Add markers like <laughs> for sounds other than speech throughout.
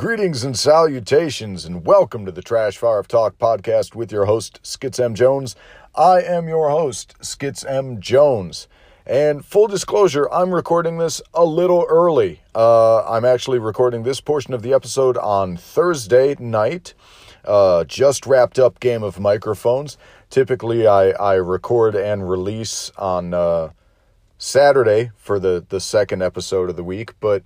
Greetings and salutations, and welcome to the Trash Fire of Talk podcast with your host, Skitz M. Jones. I am your host, Skitz M. Jones. And full disclosure, I'm recording this a little early. Uh, I'm actually recording this portion of the episode on Thursday night. Uh, just wrapped up Game of Microphones. Typically, I, I record and release on uh, Saturday for the, the second episode of the week, but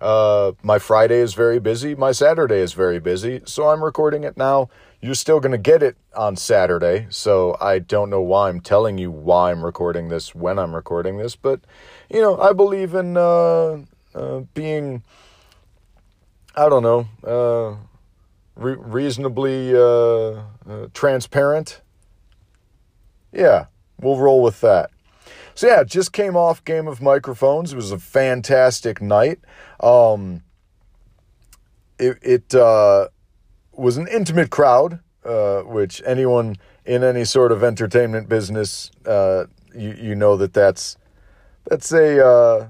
uh, my Friday is very busy. My Saturday is very busy. So I'm recording it now. You're still going to get it on Saturday. So I don't know why I'm telling you why I'm recording this when I'm recording this. But, you know, I believe in uh, uh, being, I don't know, uh, re- reasonably uh, uh, transparent. Yeah, we'll roll with that. So yeah, just came off Game of Microphones. It was a fantastic night. Um, it it uh, was an intimate crowd, uh, which anyone in any sort of entertainment business, uh, you you know that that's that's a uh,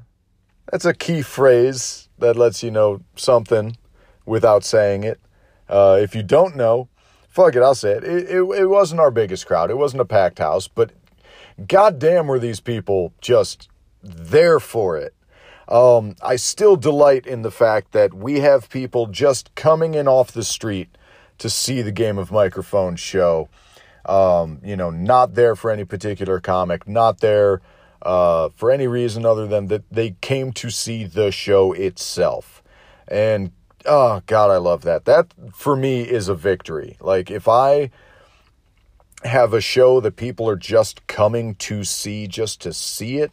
that's a key phrase that lets you know something without saying it. Uh, if you don't know, fuck it, I'll say it. It, it. it wasn't our biggest crowd. It wasn't a packed house, but goddamn were these people just there for it. Um, I still delight in the fact that we have people just coming in off the street to see the Game of Microphones show. Um, you know, not there for any particular comic, not there uh, for any reason other than that they came to see the show itself. And oh god, I love that. That for me is a victory. Like if I have a show that people are just coming to see just to see it,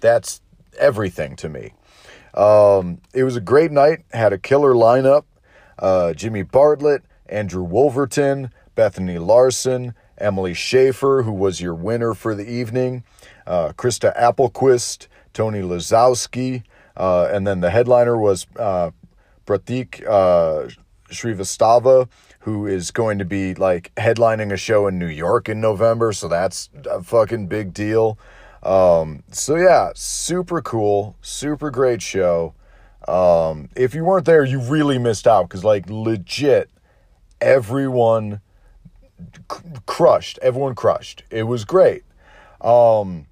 that's everything to me. Um, it was a great night, had a killer lineup. Uh, Jimmy Bartlett, Andrew Wolverton, Bethany Larson, Emily Schaefer, who was your winner for the evening, uh, Krista Applequist, Tony Lazowski, uh, and then the headliner was uh, Pratik uh, Srivastava, who is going to be like headlining a show in New York in November. So that's a fucking big deal. Um, so yeah, super cool, super great show. Um, if you weren't there, you really missed out because like legit, everyone c- crushed. Everyone crushed. It was great. Um,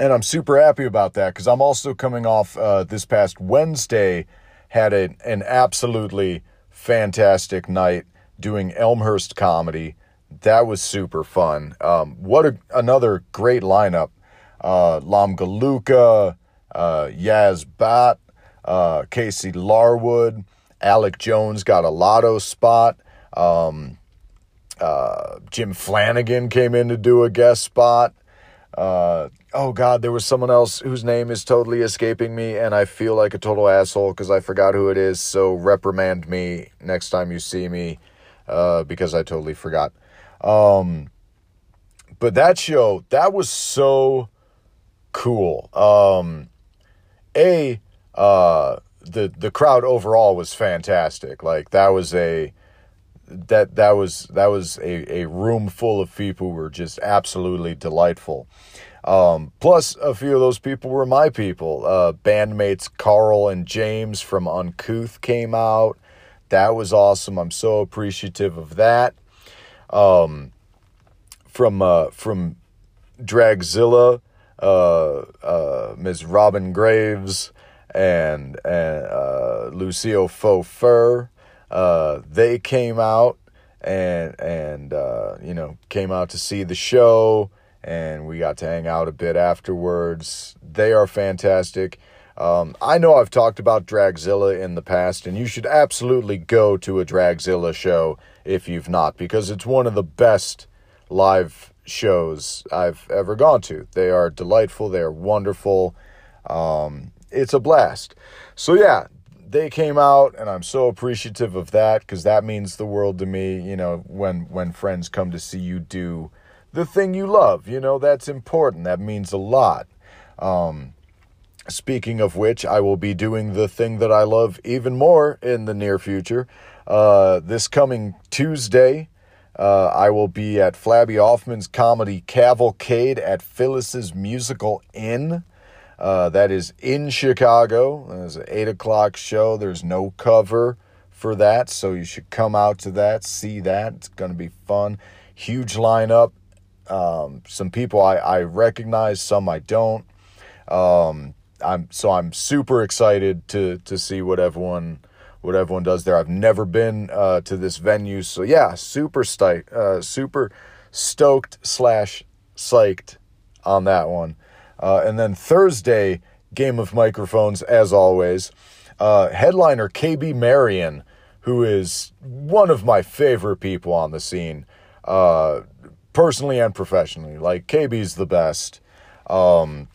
and I'm super happy about that because I'm also coming off uh, this past Wednesday had a, an absolutely fantastic night doing Elmhurst comedy. That was super fun. Um, what a, another great lineup. Uh, Lam Galuka, uh, Yaz Bat, uh, Casey Larwood, Alec Jones got a lotto spot. Um, uh, Jim Flanagan came in to do a guest spot. Uh, oh God, there was someone else whose name is totally escaping me, and I feel like a total asshole because I forgot who it is. So reprimand me next time you see me uh, because I totally forgot. Um, but that show, that was so cool. Um, a uh, the the crowd overall was fantastic. Like that was a that that was that was a, a room full of people who were just absolutely delightful. Um, plus, a few of those people were my people. Uh, bandmates Carl and James from Uncouth came out. That was awesome. I'm so appreciative of that. Um, from uh, from Dragzilla, uh, uh, Ms. Robin Graves and and uh, Lucio Faux uh, they came out and and uh, you know came out to see the show, and we got to hang out a bit afterwards. They are fantastic. Um, I know I've talked about Dragzilla in the past, and you should absolutely go to a Dragzilla show if you've not, because it's one of the best live shows I've ever gone to. They are delightful, they are wonderful. Um, it's a blast. So, yeah, they came out, and I'm so appreciative of that because that means the world to me. You know, when when friends come to see you do the thing you love, you know, that's important. That means a lot. Um, Speaking of which, I will be doing the thing that I love even more in the near future. Uh, this coming Tuesday, uh, I will be at Flabby Hoffman's Comedy Cavalcade at Phyllis's Musical Inn. Uh, that is in Chicago. It's an 8 o'clock show. There's no cover for that, so you should come out to that, see that. It's going to be fun. Huge lineup. Um, some people I, I recognize, some I don't. Um, I'm so I'm super excited to to see what everyone what everyone does there. I've never been uh, to this venue, so yeah, super stoked, uh, super stoked slash psyched on that one. Uh, and then Thursday, game of microphones as always. Uh, headliner KB Marion, who is one of my favorite people on the scene, uh, personally and professionally. Like KB's the best. Um,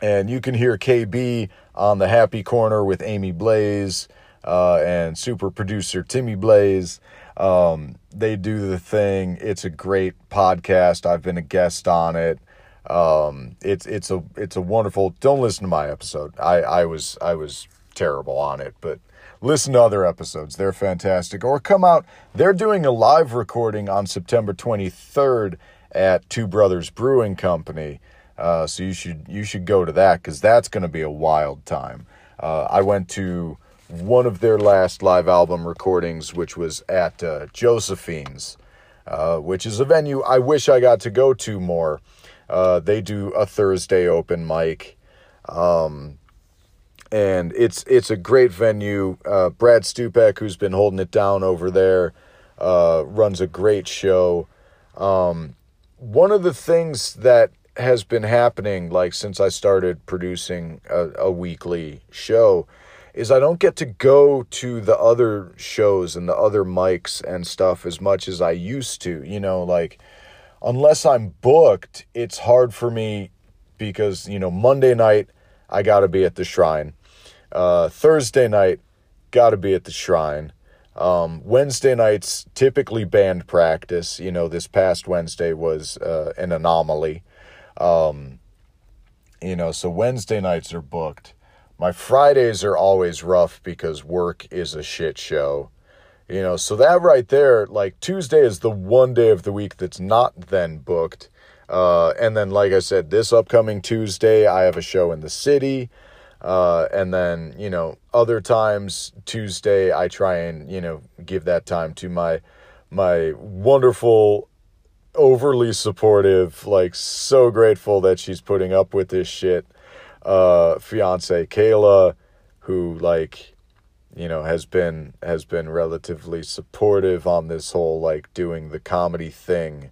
and you can hear KB on the Happy Corner with Amy Blaze uh, and super producer Timmy Blaze. Um, they do the thing. It's a great podcast. I've been a guest on it. Um, it's it's a it's a wonderful. Don't listen to my episode. I I was I was terrible on it, but listen to other episodes. They're fantastic. Or come out. They're doing a live recording on September 23rd at Two Brothers Brewing Company. Uh, so you should you should go to that because that's going to be a wild time. Uh, I went to one of their last live album recordings, which was at uh, Josephine's, uh, which is a venue I wish I got to go to more. Uh, they do a Thursday open mic, um, and it's it's a great venue. Uh, Brad Stupek, who's been holding it down over there, runs a great show. Um, one of the things that has been happening like since I started producing a, a, weekly show is I don't get to go to the other shows and the other mics and stuff as much as I used to. You know, like unless I'm booked, it's hard for me because, you know, Monday night I got to be at the shrine. Uh, Thursday night got to be at the shrine. Um, Wednesday nights typically band practice. You know, this past Wednesday was uh, an anomaly. Um, you know, so Wednesday nights are booked. My Fridays are always rough because work is a shit show. You know, so that right there, like Tuesday is the one day of the week that's not then booked. Uh, and then, like I said, this upcoming Tuesday, I have a show in the city. Uh, and then, you know, other times, Tuesday, I try and, you know, give that time to my my wonderful overly supportive, like so grateful that she's putting up with this shit. Uh, fiance Kayla, who like, you know, has been has been relatively supportive on this whole like doing the comedy thing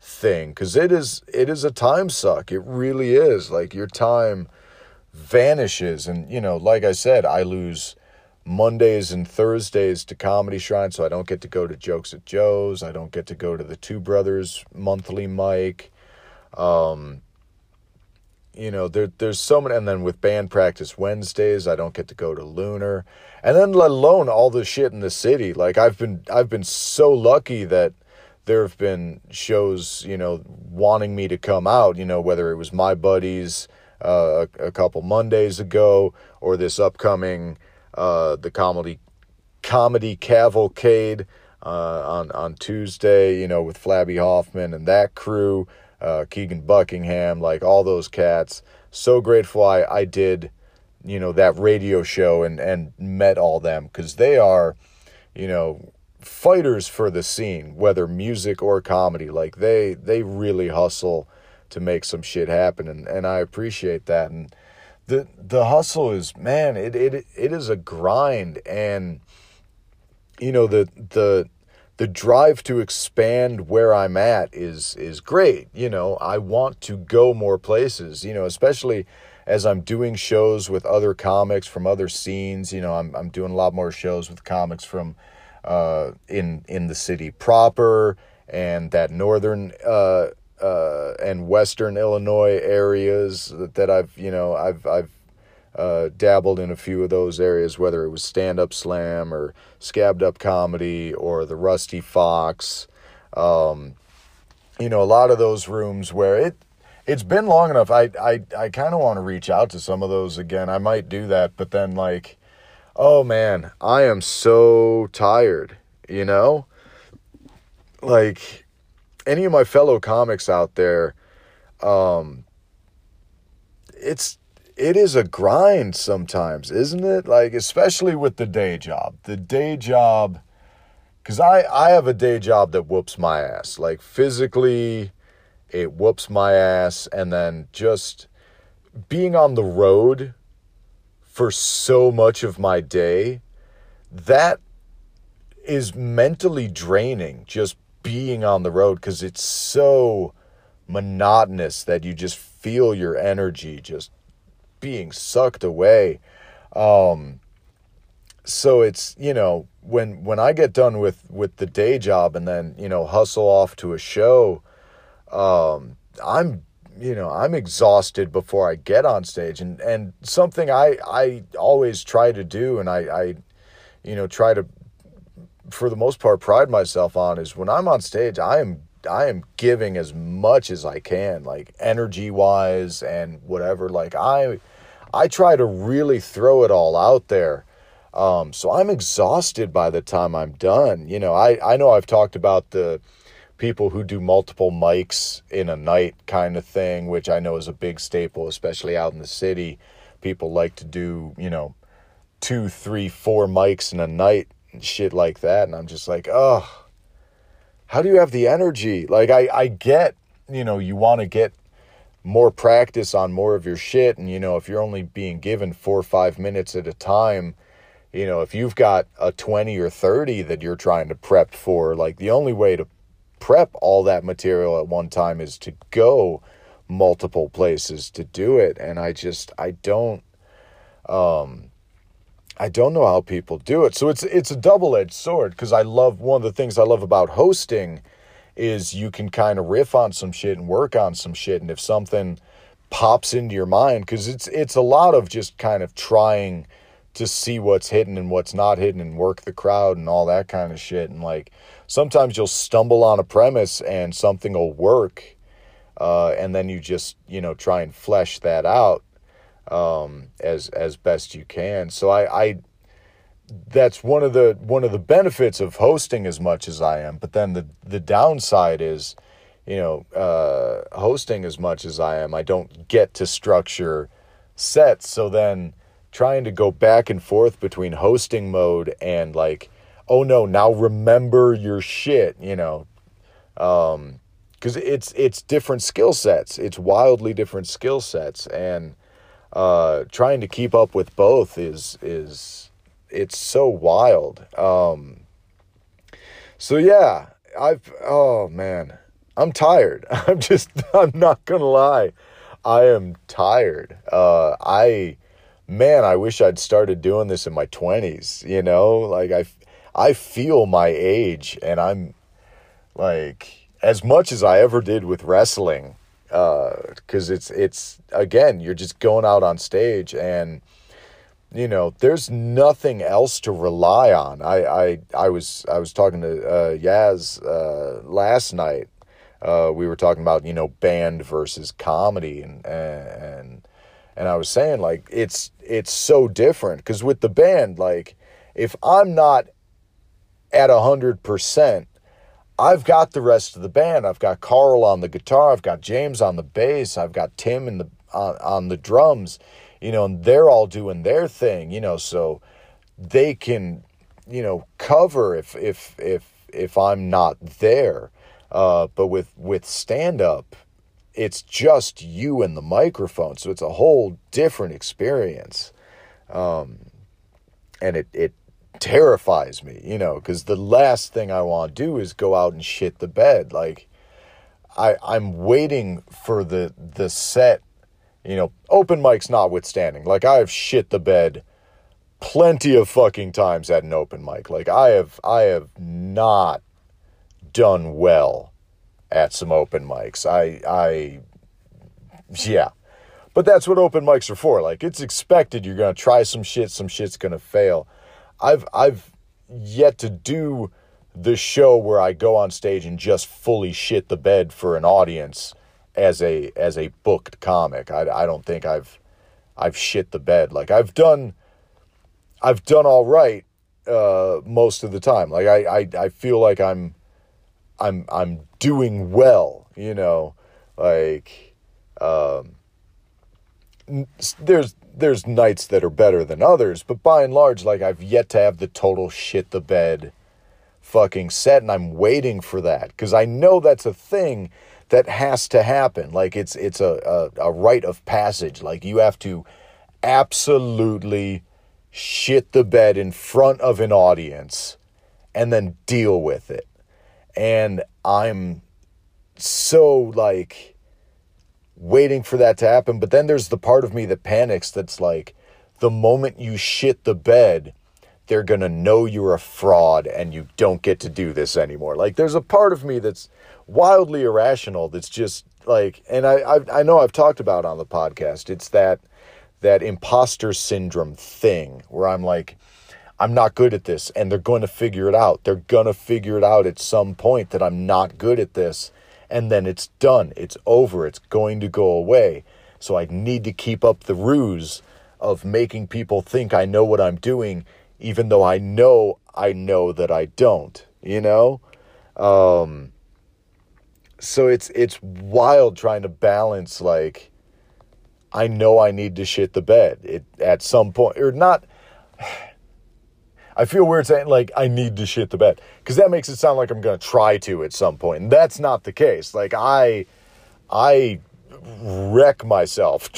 thing. Because it is it is a time suck. It really is. Like your time vanishes. And you know like i said i lose Mondays and Thursdays to Comedy Shrine, so I don't get to go to Jokes at Joe's. I don't get to go to the Two Brothers monthly mic. Um, you know, there there's so many, and then with band practice Wednesdays, I don't get to go to Lunar, and then let alone all the shit in the city. Like I've been I've been so lucky that there have been shows, you know, wanting me to come out. You know, whether it was my buddies uh, a, a couple Mondays ago or this upcoming uh, the comedy comedy cavalcade uh, on on Tuesday. You know, with Flabby Hoffman and that crew, uh, Keegan Buckingham, like all those cats. So grateful I I did, you know, that radio show and and met all them because they are, you know, fighters for the scene, whether music or comedy. Like they they really hustle to make some shit happen, and and I appreciate that and the the hustle is man it it it is a grind. And you know the the the drive to expand where I'm at is is great. You know I want to go more places you know especially as I'm doing shows with other comics from other scenes. You know I'm I'm doing a lot more shows with comics from uh in in the city proper and that northern uh uh, and Western Illinois areas that, that I've you know I've I've uh, dabbled in a few of those areas, whether it was stand up slam or scabbed up comedy or the Rusty Fox. Um, you know, a lot of those rooms where it it's been long enough. I I I kind of want to reach out to some of those again. I might do that, but then like, oh man, I am so tired. You know, like any of my fellow comics out there, um, it's it is a grind sometimes, isn't it? Like especially with the day job. The day job cuz I I have a day job that whoops my ass. Like physically it whoops my ass and then just being on the road for so much of my day that is mentally draining just being on the road cuz it's so monotonous that you just feel your energy just being sucked away. Um, so it's you know when when I get done with with the day job and then you know hustle off to a show, um, I'm you know I'm exhausted before I get on stage and and something I I always try to do and I I you know try to for the most part pride myself on is when I'm on stage I am I am giving as much as I can, like energy wise and whatever. Like I, I try to really throw it all out there. Um, so I'm exhausted by the time I'm done. You know, I, I know I've talked about the people who do multiple mics in a night kind of thing, which I know is a big staple, especially out in the city. People like to do, you know, two, three, four mics in a night and shit like that. And I'm just like, oh, how do you have the energy? Like I, I get, you know, you want to get more practice on more of your shit. And, you know, if you're only being given four or five minutes at a time, you know, if you've got a 20 or 30 that you're trying to prep for, like the only way to prep all that material at one time is to go multiple places to do it. And I just, I don't, um, I don't know how people do it. So it's it's a double-edged sword because I love one of the things I love about hosting is you can kind of riff on some shit and work on some shit and if something pops into your mind cuz it's it's a lot of just kind of trying to see what's hidden and what's not hidden and work the crowd and all that kind of shit and like sometimes you'll stumble on a premise and something will work uh, and then you just you know try and flesh that out um, as as best you can. So I, I that's one of the one of the benefits of hosting as much as I am. But then the the downside is, you know, uh, hosting as much as I am, I don't get to structure sets. So then trying to go back and forth between hosting mode and like, oh no, now remember your shit, you know. Um, because it's it's different skill sets. It's wildly different skill sets, and uh, trying to keep up with both is is it's so wild. Um, so yeah, I've oh man, I'm tired. <laughs> I'm just I'm not gonna lie, I am tired. Uh, I man, I wish I'd started doing this in my twenties. You know, like I I feel my age, and I'm like as much as I ever did with wrestling because uh, it's it's again you're just going out on stage and you know there's nothing else to rely on. I i, I was i was talking to uh, yaz uh, last night. Uh, we were talking about you know band versus comedy and and and i was saying like it's it's so different because with the band like if i'm not at a hundred percent I've got the rest of the band. I've got Carl on the guitar. I've got James on the bass. I've got Tim in the on, on the drums. You know, and they're all doing their thing. You know, so they can, you know, cover if if if if I'm not there. Uh, but with with stand up, it's just you and the microphone, so it's a whole different experience. Um, and it it terrifies me, you know, because the last thing I want to do is go out and shit the bed. Like, I I'm waiting for the the set, you know, open mics notwithstanding. Like I have shit the bed plenty of fucking times at an open mic. Like I have I have not done well at some open mics. I I yeah. But that's what open mics are for. Like it's expected you're going to try some shit, some shit's going to fail. I've I've yet to do the show where I go on stage and just fully shit the bed for an audience as a as a booked comic. I, I don't think I've I've shit the bed. Like I've done I've done all right uh, most of the time. Like I, I I feel like I'm I'm I'm doing well, you know, like um there's there's nights that are better than others, but by and large, like I've yet to have the total shit the bed fucking set, and I'm waiting for that because I know that's a thing that has to happen. Like it's it's a, a, a rite of passage. Like you have to absolutely shit the bed in front of an audience and then deal with it. And I'm so like waiting for that to happen. But then there's the part of me that panics that's like, the moment you shit the bed, they're going to know you're a fraud and you don't get to do this anymore. Like, there's a part of me that's wildly irrational that's just like, and I, I, I know I've talked about on the podcast, it's that, that imposter syndrome thing where I'm like, I'm not good at this and they're going to figure it out. They're going to figure it out at some point that I'm not good at this and then it's done. It's over. It's going to go away. So I need to keep up the ruse of making people think I know what I'm doing, even though I know I know that I don't, you know? Um, so it's it's wild trying to balance like I know I need to shit the bed it, at some point or not I feel weird saying like I need to shit the bed because that makes it sound like I'm going to try to at some point, and that's not the case. Like I, I wreck myself.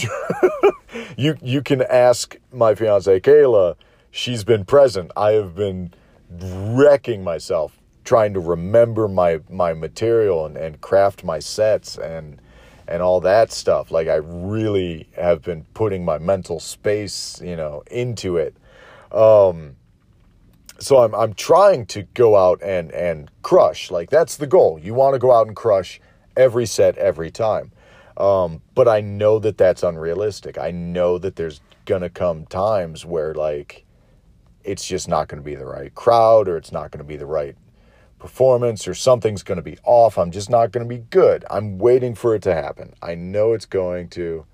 <laughs> you you can ask my fiance Kayla; she's been present. I have been wrecking myself trying to remember my my material and, and craft my sets and and all that stuff. Like I really have been putting my mental space, you know, into it. Um, so I'm I'm trying to go out and and crush. Like that's the goal. You want to go out and crush every set every time. Um, but I know that that's unrealistic. I know that there's gonna come times where like it's just not gonna be the right crowd or it's not gonna be the right performance or something's gonna be off. I'm just not gonna be good. I'm waiting for it to happen. I know it's going to,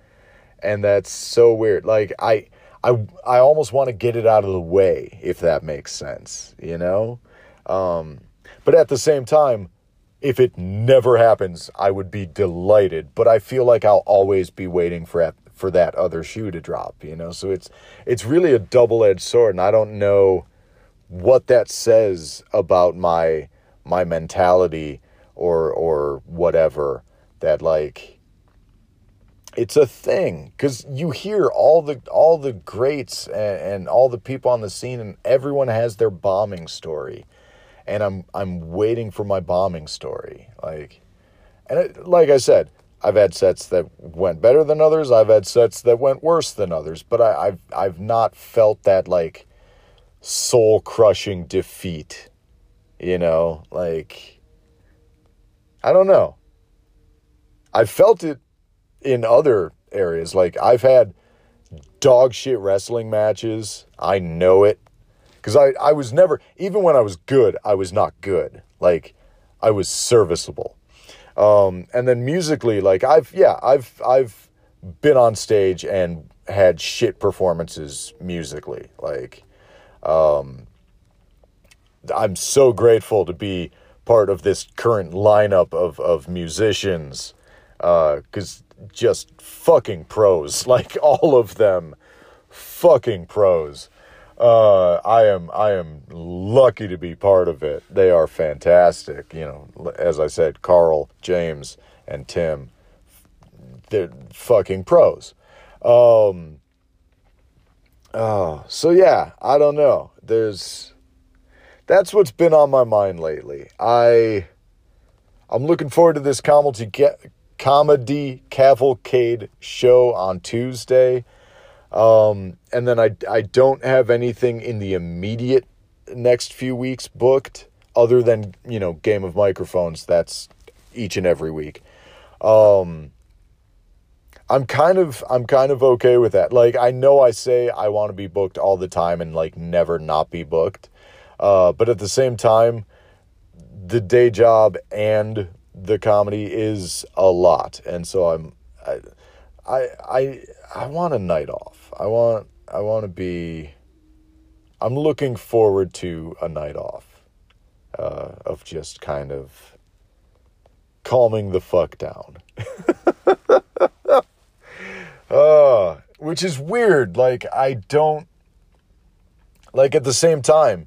and that's so weird. Like I I I almost want to get it out of the way if that makes sense, you know? Um, but at the same time, if it never happens, I would be delighted, but I feel like I'll always be waiting for for that other shoe to drop, you know? So it's it's really a double-edged sword and I don't know what that says about my my mentality or or whatever that like it's a thing because you hear all the all the greats and, and, all the people on the scene and everyone has their bombing story. And i'm i'm waiting for my bombing story like and it, like i said i've had sets that went better than others. I've had sets that went worse than others. But I, i've i've not felt that like soul crushing defeat you know? Like i don't know. I felt it in other areas. Like I've had dog shit wrestling matches. I know it. Cause I, I was never even when I was good, I was not good. Like I was serviceable. Um, and then musically, like I've yeah, I've I've been on stage and had shit performances musically. Like um I'm so grateful to be part of this current lineup of of musicians because uh, just fucking pros, <laughs> like all of them, fucking pros. Uh, I am I am lucky to be part of it. They are fantastic. You know, as I said, Carl, James, and Tim, they're fucking pros. Um, oh, so yeah, I don't know. There's that's what's been on my mind lately. I I'm looking forward to this comedy comedy cavalcade show on Tuesday. Um, and then I, I don't have anything in the immediate next few weeks booked other than, you know, Game of Microphones. That's each and every week. Um, I'm kind of I'm kind of okay with that. Like I know I say I want to be booked all the time and like never not be booked. Uh, but at the same time, the day job and the comedy is a lot, and so I'm I I I, I want a night off. I want I want to be. I'm looking forward to a night off, uh, of just kind of calming the fuck down. <laughs> uh, which is weird. Like, I don't, like, at the same time,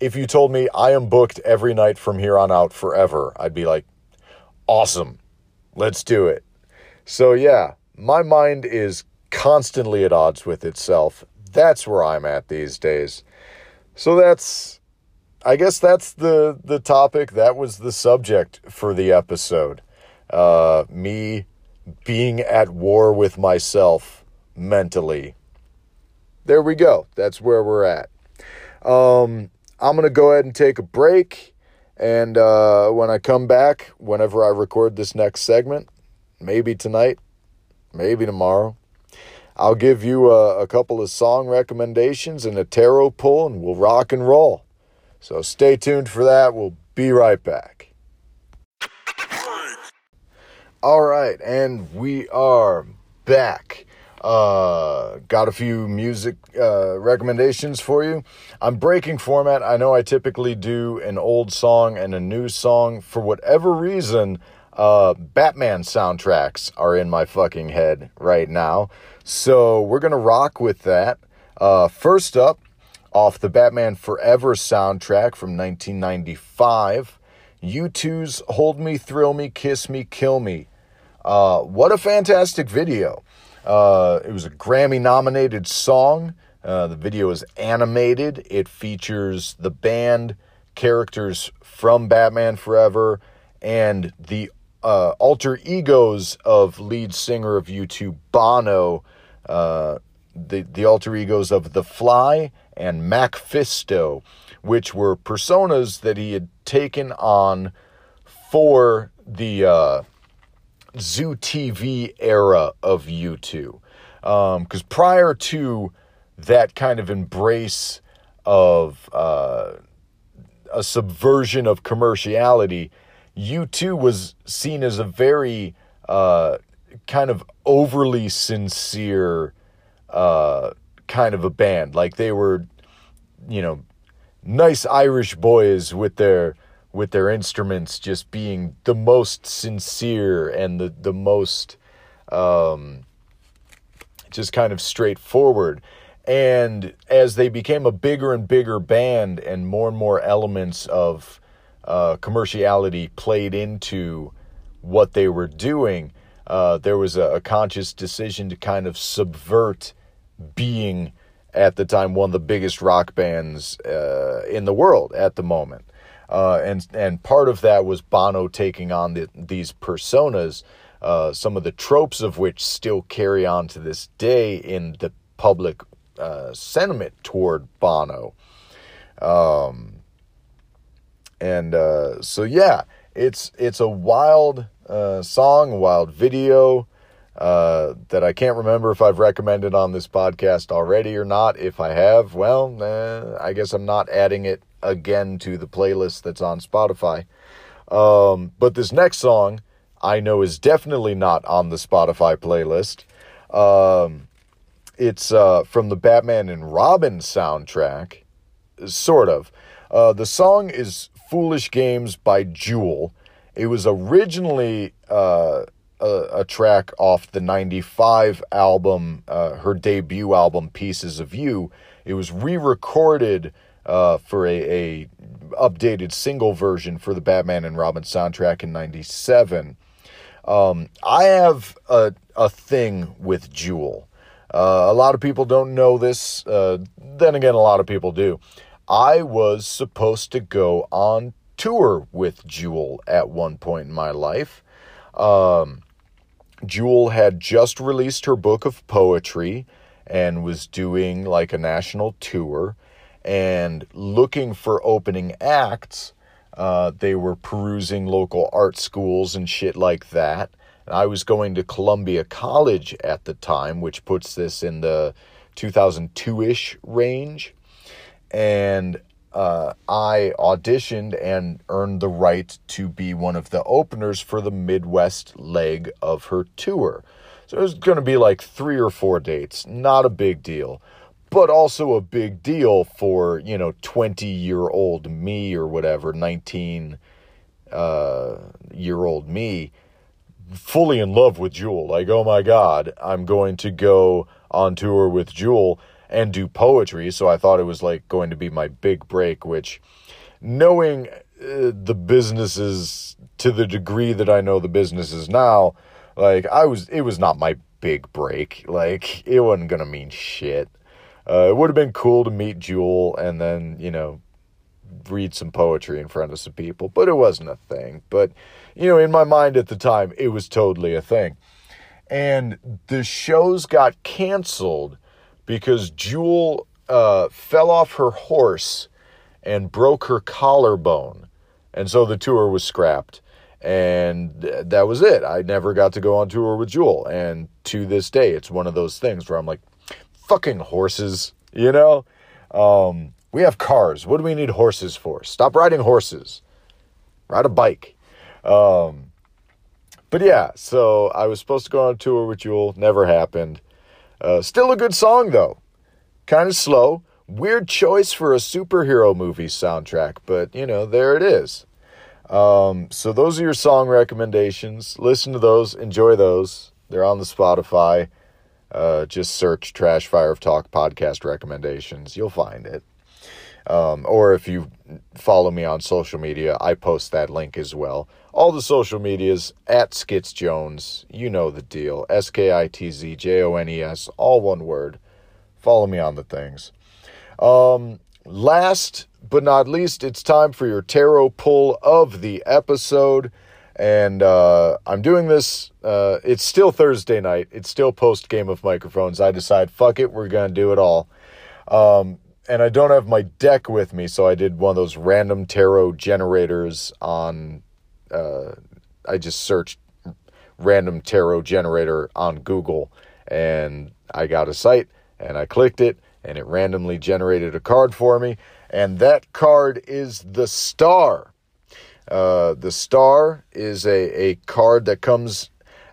if you told me I am booked every night from here on out forever, I'd be like, awesome, let's do it. So, yeah, my mind is constantly at odds with itself. That's where I'm at these days. So, that's I guess that's the the topic. That was the subject for the episode. Uh, me being at war with myself mentally. There we go. That's where we're at. Um, I'm gonna go ahead and take a break, and uh, when I come back, whenever I record this next segment, maybe tonight, maybe tomorrow, I'll give you a, a couple of song recommendations and a tarot pull, and we'll rock and roll. So stay tuned for that. We'll be right back. All right, and we are back. Uh, got a few music uh, recommendations for you. I'm breaking format. I know I typically do an old song and a new song. For whatever reason, uh, Batman soundtracks are in my fucking head right now. So we're going to rock with that. Uh, first up, off the Batman Forever soundtrack from 1995. U2's Hold Me, Thrill Me, Kiss Me, Kill Me. Uh, what a fantastic video. Uh, it was a Grammy nominated song. Uh, the video is animated. It features the band, characters from Batman Forever, and the uh, alter egos of lead singer of U2, Bono, uh, the, the alter egos of The Fly and MacPhisto, which were personas that he had taken on for the uh, Zoo TV era of U2. Because um, prior to that kind of embrace of uh, a subversion of commerciality, U2 was seen as a very uh, kind of overly sincere uh, kind of a band. Like they were, you know, nice Irish boys with their with their instruments just being the most sincere and the the most um, just kind of straightforward. And as they became a bigger and bigger band, and more and more elements of uh, commerciality played into what they were doing, uh, there was a, a conscious decision to kind of subvert being at the time one of the biggest rock bands uh, in the world at the moment. Uh, and and part of that was Bono taking on the, these personas, uh, some of the tropes of which still carry on to this day in the public uh, sentiment toward Bono. Um, and uh, so yeah, it's it's a wild uh, song, a wild video uh, that I can't remember if I've recommended on this podcast already or not. If I have, well, eh, I guess I'm not adding it again to the playlist that's on Spotify. Um, but this next song I know is definitely not on the Spotify playlist. Um, it's uh, from the Batman and Robin soundtrack, sort of. Uh, the song is Foolish Games by Jewel. It was originally uh, a, a track off the 95 album, uh, her debut album, Pieces of You. It was re recorded uh, for a, a updated single version for the Batman and Robin soundtrack in 97. Um, I have a, a thing with Jewel. Uh, a lot of people don't know this. Uh, then again, a lot of people do. I was supposed to go on tour with Jewel at one point in my life. Um, Jewel had just released her book of poetry and was doing like a national tour and looking for opening acts. Uh, they were perusing local art schools and shit like that. And I was going to Columbia College at the time, which puts this in the 2002 ish range. And uh, I auditioned and earned the right to be one of the openers for the Midwest leg of her tour. So it was going to be like three or four dates, not a big deal, but also a big deal for, you know, 20 year old me or whatever, 19 uh, year old me, fully in love with Jewel. Like, oh my God, I'm going to go on tour with Jewel and do poetry. So I thought it was like going to be my big break, which knowing uh, the businesses to the degree that I know the businesses now, like I was, it was not my big break. Like it wasn't going to mean shit. Uh, it would have been cool to meet Jewel and then, you know, read some poetry in front of some people, but it wasn't a thing. But, you know, in my mind at the time, it was totally a thing. And the shows got canceled because Jewel uh, fell off her horse and broke her collarbone. And so the tour was scrapped. And that was it. I never got to go on tour with Jewel. And to this day, it's one of those things where I'm like, fucking horses, you know? Um, we have cars. What do we need horses for? Stop riding horses. Ride a bike. Um, but yeah, so I was supposed to go on tour with Jewel. Never happened. Uh, still a good song, though. Kind of slow. Weird choice for a superhero movie soundtrack, but you know, there it is. Um, so those are your song recommendations. Listen to those, enjoy those. They're on the Spotify. Uh, just search Trash Fire of Talk podcast recommendations. You'll find it. Um, or if you follow me on social media, I post that link as well. All the social medias at Skitz Jones. You know the deal. S K I T Z J O N E S, all one word. Follow me on the things. Um, last but not least, it's time for your tarot pull of the episode. And uh, I'm doing this. Uh, it's still Thursday night. It's still post game of microphones. I decide, fuck it, we're to do it all. Um, and I don't have my deck with me, so I did one of those random tarot generators on. Uh, I just searched random tarot generator on Google, and I got a site, and I clicked it, and it randomly generated a card for me, and that card is the Star. Uh, the Star is a, a card that comes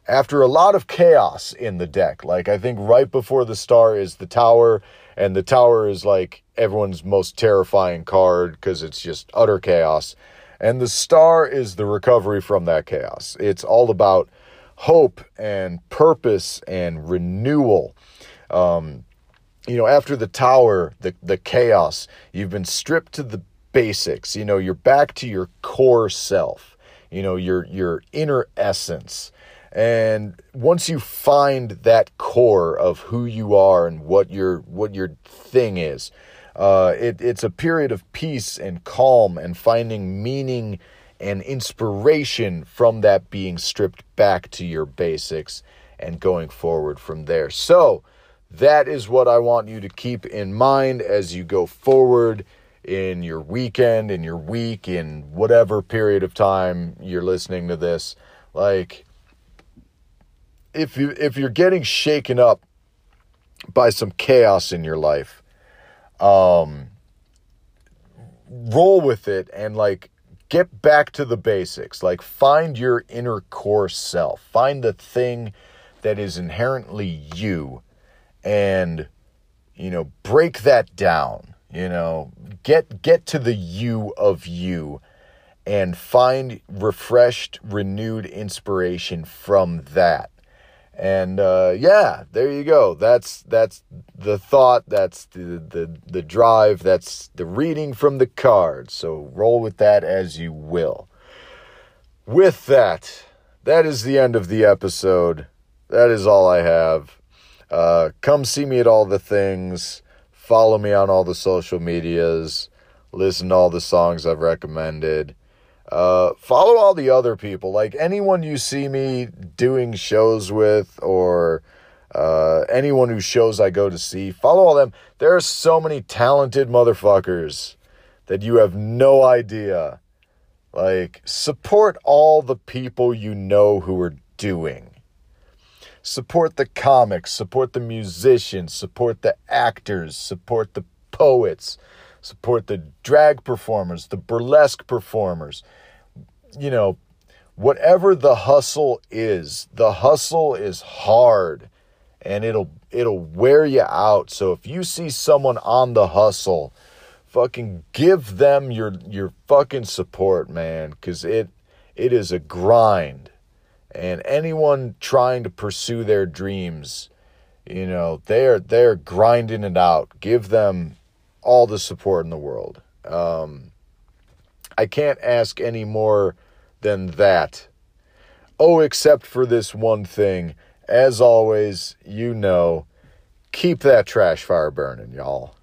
after a lot of chaos in the deck. Like, I think right before the Star is the Tower and the tower is like everyone's most terrifying card because it's just utter chaos. And the star is the recovery from that chaos. It's all about hope and purpose and renewal. Um, you know, after the tower, the, the chaos, you've been stripped to the basics. You know, you're back to your core self, you know, your, your inner essence. And once you find that core of who you are and what your what your thing is, uh, it, it's a period of peace and calm and finding meaning and inspiration from that being stripped back to your basics and going forward from there. So that is what I want you to keep in mind as you go forward in your weekend, in your week, in whatever period of time you're listening to this. Like if you if you're getting shaken up by some chaos in your life, um, roll with it and like get back to the basics. Like find your inner core self. Find the thing that is inherently you and you know, break that down, you know, get get to the you of you and find refreshed, renewed inspiration from that. And uh, yeah, there you go. That's that's the thought. That's the, the the drive. That's the reading from the cards. So roll with that as you will. With that, that is the end of the episode. That is all I have. Uh, come see me at all the things. Follow me on all the social medias. Listen to all the songs I've recommended. Uh, follow all the other people. Like anyone you see me doing shows with or uh, anyone whose shows I go to see, follow all them. There are so many talented motherfuckers that you have no idea. Like, support all the people you know who are doing. Support the comics, support the musicians, support the actors, support the poets, support the drag performers, the burlesque performers you know, whatever the hustle is, the hustle is hard and it'll it'll wear you out. So if you see someone on the hustle, fucking give them your your fucking support, man, cuz it it is a grind. And anyone trying to pursue their dreams, you know, they're they're grinding it out. Give them all the support in the world. Um, I can't ask any more than that. Oh, except for this one thing. As always, you know, keep that trash fire burning, y'all.